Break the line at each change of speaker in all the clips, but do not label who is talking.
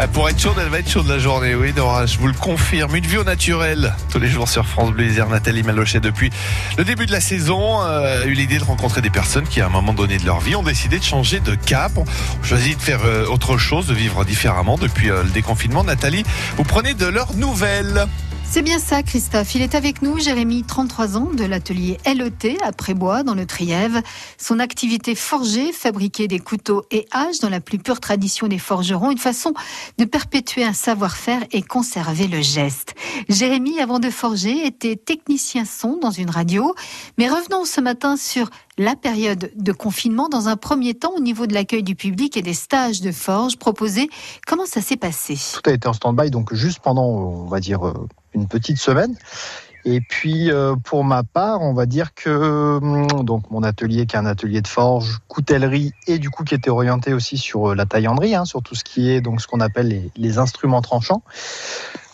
Ah, Pour être chaude, elle va être chaude la journée, oui, Nora, je vous le confirme. Une vue au naturel, tous les jours sur France Bleu. Nathalie Malochet, depuis le début de la saison, euh, a eu l'idée de rencontrer des personnes qui, à un moment donné de leur vie, ont décidé de changer de cap, ont choisi de faire euh, autre chose, de vivre différemment depuis euh, le déconfinement. Nathalie, vous prenez de leurs nouvelles.
C'est bien ça, Christophe. Il est avec nous, Jérémy, 33 ans, de l'atelier LET à Prébois, dans le Trièvre. Son activité forgée, fabriquer des couteaux et haches dans la plus pure tradition des forgerons, une façon de perpétuer un savoir-faire et conserver le geste. Jérémy, avant de forger, était technicien son dans une radio. Mais revenons ce matin sur la période de confinement. Dans un premier temps, au niveau de l'accueil du public et des stages de forge proposés, comment ça s'est passé
tout a été en stand-by, donc juste pendant, on va dire, euh, une petite semaine. Et puis euh, pour ma part, on va dire que hum, donc mon atelier qui est un atelier de forge, coutellerie et du coup qui était orienté aussi sur euh, la taillanderie, hein, sur tout ce qui est donc ce qu'on appelle les, instruments tranchants.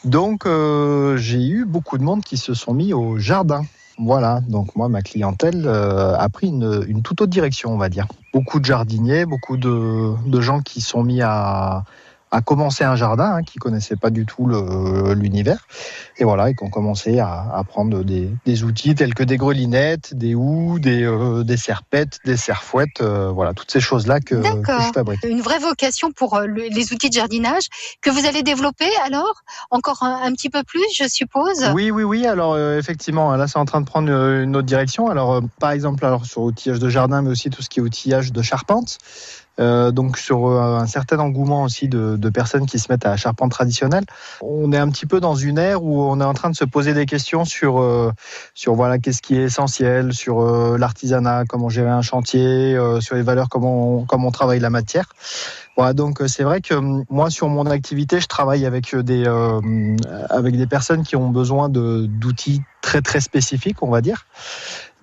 Donc j'ai eu beaucoup de monde qui se sont mis au jardin. Voilà, donc moi ma clientèle euh, a pris une, une toute autre direction, on va dire. Beaucoup de jardiniers, beaucoup de, de gens qui sont mis à à commencer un jardin, hein, qui connaissaient pas du tout l'univers, et voilà, et qui ont commencé à, à prendre des, des outils tels que des grelinettes, des houes, des, euh, des serpettes, des serfouettes, euh, voilà, toutes ces choses-là que, que je fabrique.
Une vraie vocation pour euh, le- les outils de jardinage que vous allez développer alors? Encore un, un petit peu plus, je suppose?
Oui, oui, oui. Alors euh, effectivement, là, c'est en train de prendre une autre direction. Alors, par exemple, alors sur outillage de jardin, mais aussi tout ce qui est outillage de charpente. Euh, donc sur euh, un certain engouement aussi de, personnes qui se mettent à la charpente traditionnelle. On est un petit peu dans une ère où on est en train de se poser des questions sur euh, sur voilà qu'est-ce qui est essentiel, sur l'artisanat, comment gérer un chantier, sur les valeurs, comment on, comment on travaille la matière. Voilà, donc c'est vrai que hum, moi sur mon activité, je travaille avec des avec des personnes qui ont besoin d'outils très très spécifiques, on va dire.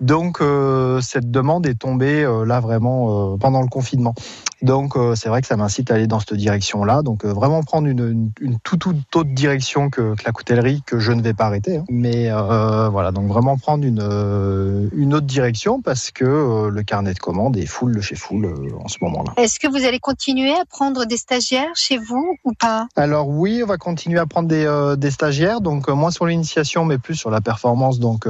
Donc euh, cette demande est tombée euh, là vraiment euh, pendant le confinement. Donc euh, c'est vrai que ça m'incite à aller dans cette direction-là. Donc euh, vraiment prendre une, une, une toute, toute autre direction que, que la coutellerie que je ne vais pas arrêter. hein. Mais euh, voilà, donc vraiment prendre une, une autre direction parce que euh, le carnet de commandes est full de chez full euh, en ce moment-là.
Est-ce que vous allez continuer à prendre des stagiaires chez vous ou pas?
Alors oui, on va continuer à prendre des, des stagiaires, donc moins sur l'initiation, mais plus sur la performance, donc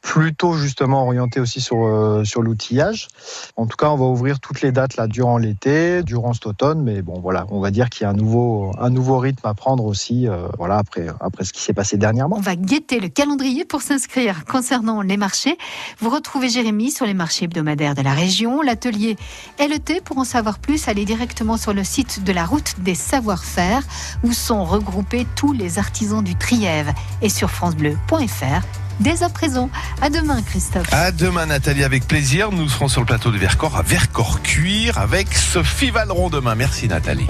plutôt justement orienté aussi sur sur l'outillage. En tout cas, on va ouvrir toutes les dates là durant durant cet automne, mais bon voilà, on va dire qu'il y a un nouveau un nouveau rythme à prendre aussi, euh, voilà après après ce qui s'est passé dernièrement.
On va guetter le calendrier pour s'inscrire. Concernant les marchés, vous retrouvez Jérémy sur les marchés hebdomadaires de la région. L'atelier LET, pour en savoir plus, allez directement sur le site de la route des savoir-faire où sont regroupés tous les artisans du Trièvre et sur francebleu.fr. Dès à présent, à demain Christophe.
À demain, Nathalie, avec plaisir. Nous serons sur le plateau de Vercors à Vercors Cuir avec Sophie Valeron demain. Merci, Nathalie.